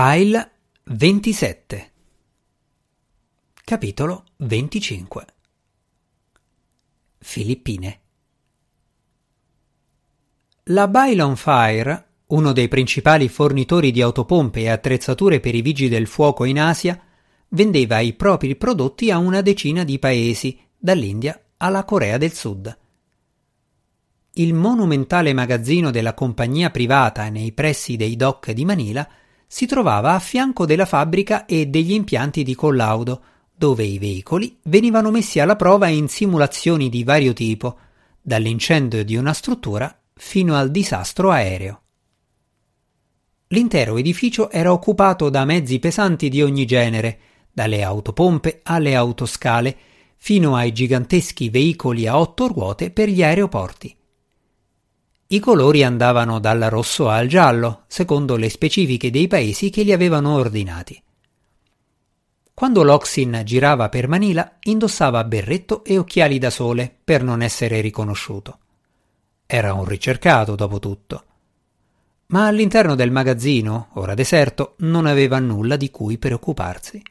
File 27 Capitolo 25 Filippine. La Bylon Fire, uno dei principali fornitori di autopompe e attrezzature per i vigili del fuoco in Asia, vendeva i propri prodotti a una decina di paesi, dall'India alla Corea del Sud. Il monumentale magazzino della compagnia privata nei pressi dei dock di Manila si trovava a fianco della fabbrica e degli impianti di collaudo, dove i veicoli venivano messi alla prova in simulazioni di vario tipo, dall'incendio di una struttura fino al disastro aereo. L'intero edificio era occupato da mezzi pesanti di ogni genere, dalle autopompe alle autoscale, fino ai giganteschi veicoli a otto ruote per gli aeroporti. I colori andavano dal rosso al giallo, secondo le specifiche dei paesi che li avevano ordinati. Quando Loxin girava per Manila, indossava berretto e occhiali da sole per non essere riconosciuto. Era un ricercato, dopo tutto. Ma all'interno del magazzino, ora deserto, non aveva nulla di cui preoccuparsi.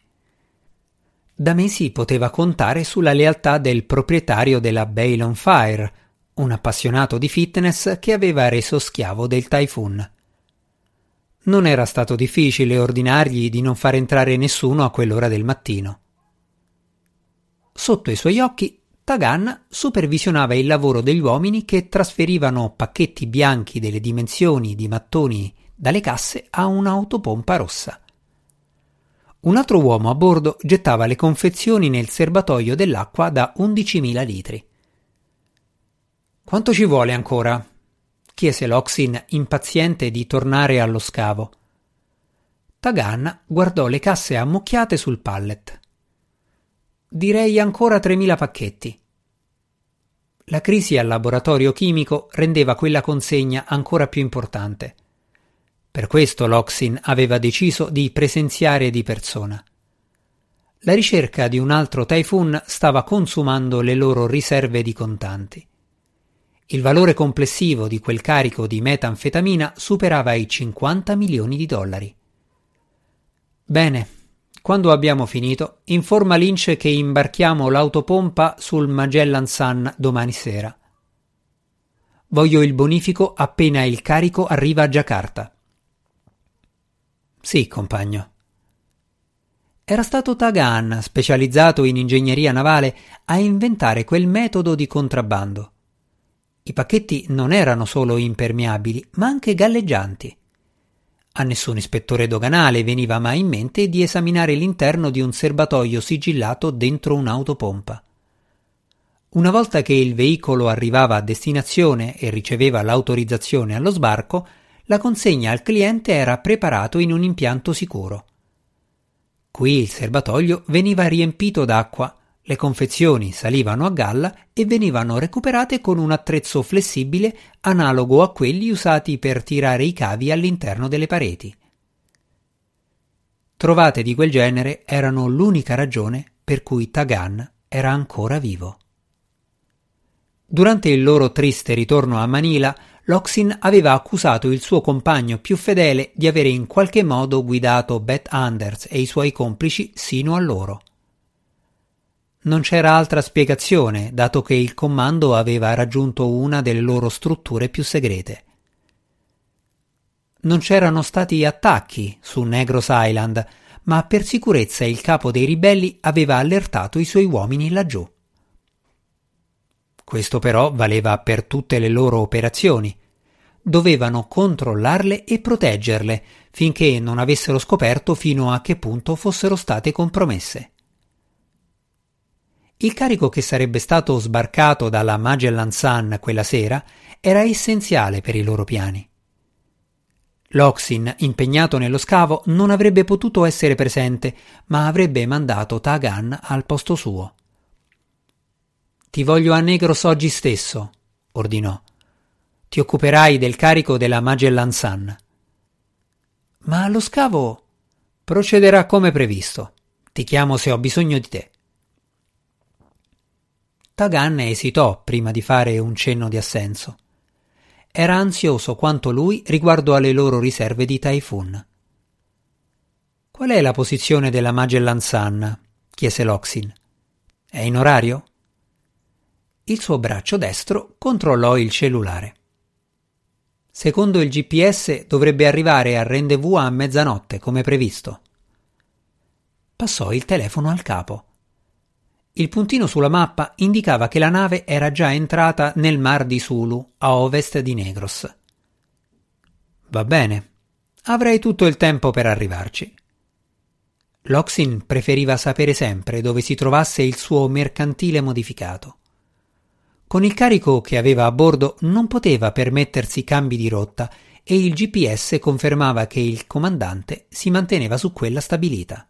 Da mesi poteva contare sulla lealtà del proprietario della Bailon Fire, un appassionato di fitness che aveva reso schiavo del Typhoon. Non era stato difficile ordinargli di non far entrare nessuno a quell'ora del mattino. Sotto i suoi occhi, Tagan supervisionava il lavoro degli uomini che trasferivano pacchetti bianchi delle dimensioni di mattoni dalle casse a un'autopompa rossa. Un altro uomo a bordo gettava le confezioni nel serbatoio dell'acqua da 11.000 litri. Quanto ci vuole ancora? chiese Loxin, impaziente di tornare allo scavo. Tagan guardò le casse ammucchiate sul pallet. Direi ancora tremila pacchetti. La crisi al laboratorio chimico rendeva quella consegna ancora più importante. Per questo Loxin aveva deciso di presenziare di persona. La ricerca di un altro Typhoon stava consumando le loro riserve di contanti. Il valore complessivo di quel carico di metanfetamina superava i 50 milioni di dollari. Bene, quando abbiamo finito, informa Lynch che imbarchiamo l'autopompa sul Magellan Sun domani sera. Voglio il bonifico appena il carico arriva a Giacarta. Sì, compagno. Era stato Tagan, specializzato in ingegneria navale, a inventare quel metodo di contrabbando. I pacchetti non erano solo impermeabili, ma anche galleggianti. A nessun ispettore doganale veniva mai in mente di esaminare l'interno di un serbatoio sigillato dentro un'autopompa. Una volta che il veicolo arrivava a destinazione e riceveva l'autorizzazione allo sbarco, la consegna al cliente era preparato in un impianto sicuro. Qui il serbatoio veniva riempito d'acqua le confezioni salivano a galla e venivano recuperate con un attrezzo flessibile analogo a quelli usati per tirare i cavi all'interno delle pareti. Trovate di quel genere erano l'unica ragione per cui Tagan era ancora vivo. Durante il loro triste ritorno a Manila, Loxin aveva accusato il suo compagno più fedele di avere in qualche modo guidato Beth Anders e i suoi complici sino a loro. Non c'era altra spiegazione, dato che il comando aveva raggiunto una delle loro strutture più segrete. Non c'erano stati attacchi su Negros Island, ma per sicurezza il capo dei ribelli aveva allertato i suoi uomini laggiù. Questo però valeva per tutte le loro operazioni. Dovevano controllarle e proteggerle finché non avessero scoperto fino a che punto fossero state compromesse. Il carico che sarebbe stato sbarcato dalla Magellan Sun quella sera era essenziale per i loro piani. Loxin, impegnato nello scavo, non avrebbe potuto essere presente, ma avrebbe mandato Tagan al posto suo. Ti voglio a Negros oggi stesso, ordinò. Ti occuperai del carico della Magellan Sun. Ma lo scavo procederà come previsto. Ti chiamo se ho bisogno di te. Tagan esitò prima di fare un cenno di assenso. Era ansioso quanto lui riguardo alle loro riserve di Typhoon. Qual è la posizione della Magellan Sun? chiese Loxin. È in orario? Il suo braccio destro controllò il cellulare. Secondo il GPS dovrebbe arrivare al rendezvous a mezzanotte, come previsto. Passò il telefono al capo. Il puntino sulla mappa indicava che la nave era già entrata nel mar di Sulu, a ovest di Negros. Va bene, avrei tutto il tempo per arrivarci. Loxin preferiva sapere sempre dove si trovasse il suo mercantile modificato. Con il carico che aveva a bordo non poteva permettersi cambi di rotta e il GPS confermava che il comandante si manteneva su quella stabilita.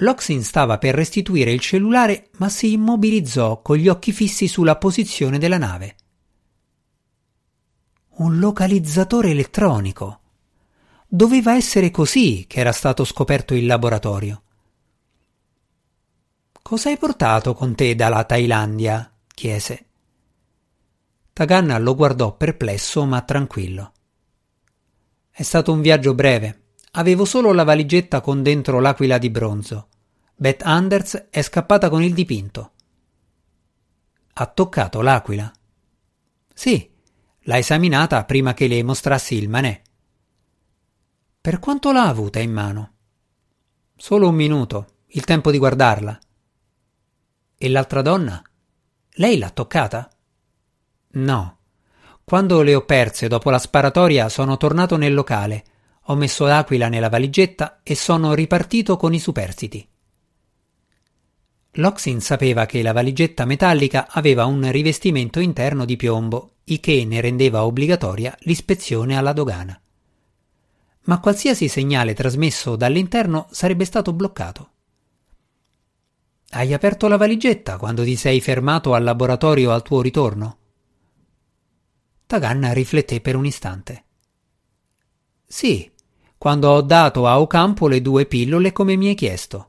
Loxin stava per restituire il cellulare ma si immobilizzò con gli occhi fissi sulla posizione della nave. Un localizzatore elettronico. Doveva essere così che era stato scoperto il laboratorio. Cosa hai portato con te dalla Thailandia? chiese. Taganna lo guardò perplesso ma tranquillo. È stato un viaggio breve. Avevo solo la valigetta con dentro l'aquila di bronzo. Beth Anders è scappata con il dipinto. Ha toccato l'aquila? Sì, l'ha esaminata prima che le mostrassi il manè. Per quanto l'ha avuta in mano? Solo un minuto, il tempo di guardarla. E l'altra donna? Lei l'ha toccata? No. Quando le ho perse dopo la sparatoria sono tornato nel locale, ho messo l'aquila nella valigetta e sono ripartito con i superstiti. Loxin sapeva che la valigetta metallica aveva un rivestimento interno di piombo, il che ne rendeva obbligatoria l'ispezione alla dogana. Ma qualsiasi segnale trasmesso dall'interno sarebbe stato bloccato. Hai aperto la valigetta quando ti sei fermato al laboratorio al tuo ritorno? Taganna rifletté per un istante. Sì, quando ho dato a Ocampo le due pillole come mi hai chiesto.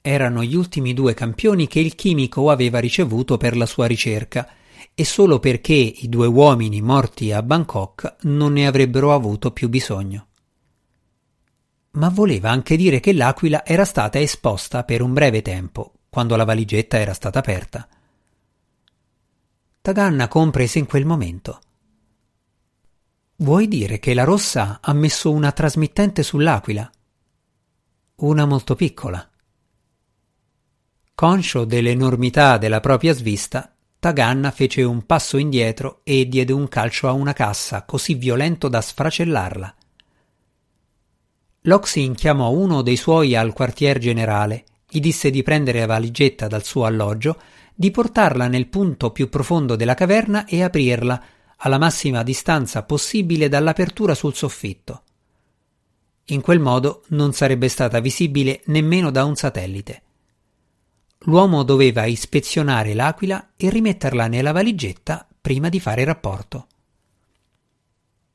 Erano gli ultimi due campioni che il chimico aveva ricevuto per la sua ricerca e solo perché i due uomini morti a Bangkok non ne avrebbero avuto più bisogno ma voleva anche dire che l'aquila era stata esposta per un breve tempo, quando la valigetta era stata aperta. Taganna comprese in quel momento. Vuoi dire che la rossa ha messo una trasmittente sull'aquila? Una molto piccola. Conscio dell'enormità della propria svista, Taganna fece un passo indietro e diede un calcio a una cassa così violento da sfracellarla. Loxin chiamò uno dei suoi al quartier generale, gli disse di prendere la valigetta dal suo alloggio, di portarla nel punto più profondo della caverna e aprirla alla massima distanza possibile dall'apertura sul soffitto. In quel modo non sarebbe stata visibile nemmeno da un satellite. L'uomo doveva ispezionare l'aquila e rimetterla nella valigetta prima di fare rapporto.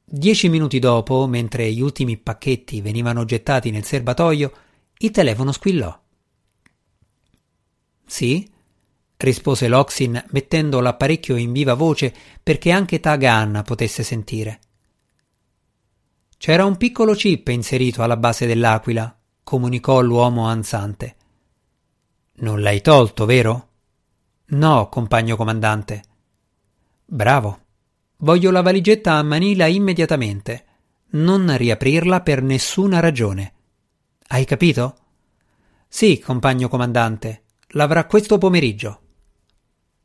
Dieci minuti dopo, mentre gli ultimi pacchetti venivano gettati nel serbatoio, il telefono squillò. Sì? Rispose Loxin mettendo l'apparecchio in viva voce perché anche Tagan potesse sentire. C'era un piccolo chip inserito alla base dell'aquila, comunicò l'uomo ansante. Non l'hai tolto, vero? No, compagno comandante. Bravo. Voglio la valigetta a Manila immediatamente. Non riaprirla per nessuna ragione. Hai capito? Sì, compagno comandante. L'avrà questo pomeriggio.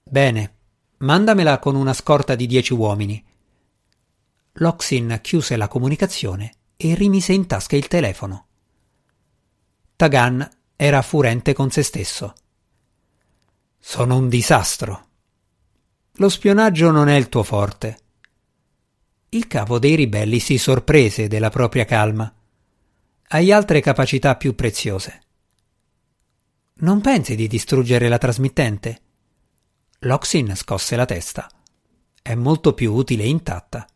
Bene. Mandamela con una scorta di dieci uomini. Loxin chiuse la comunicazione e rimise in tasca il telefono. Tagan era furente con se stesso. Sono un disastro. Lo spionaggio non è il tuo forte. Il capo dei ribelli si sorprese della propria calma. Hai altre capacità più preziose. Non pensi di distruggere la trasmittente? Loxin scosse la testa. È molto più utile intatta.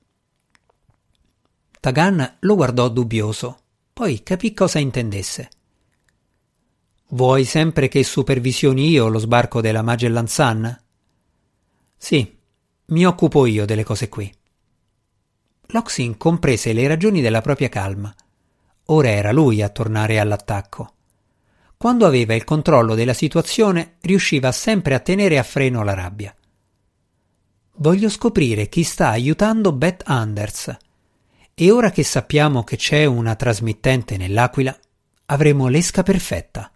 Tagan lo guardò dubbioso, poi capì cosa intendesse. Vuoi sempre che supervisioni io lo sbarco della Magellan Sun? Sì, mi occupo io delle cose qui. Loxin comprese le ragioni della propria calma. Ora era lui a tornare all'attacco. Quando aveva il controllo della situazione, riusciva sempre a tenere a freno la rabbia. Voglio scoprire chi sta aiutando Beth Anders. E ora che sappiamo che c'è una trasmittente nell'Aquila, avremo l'esca perfetta.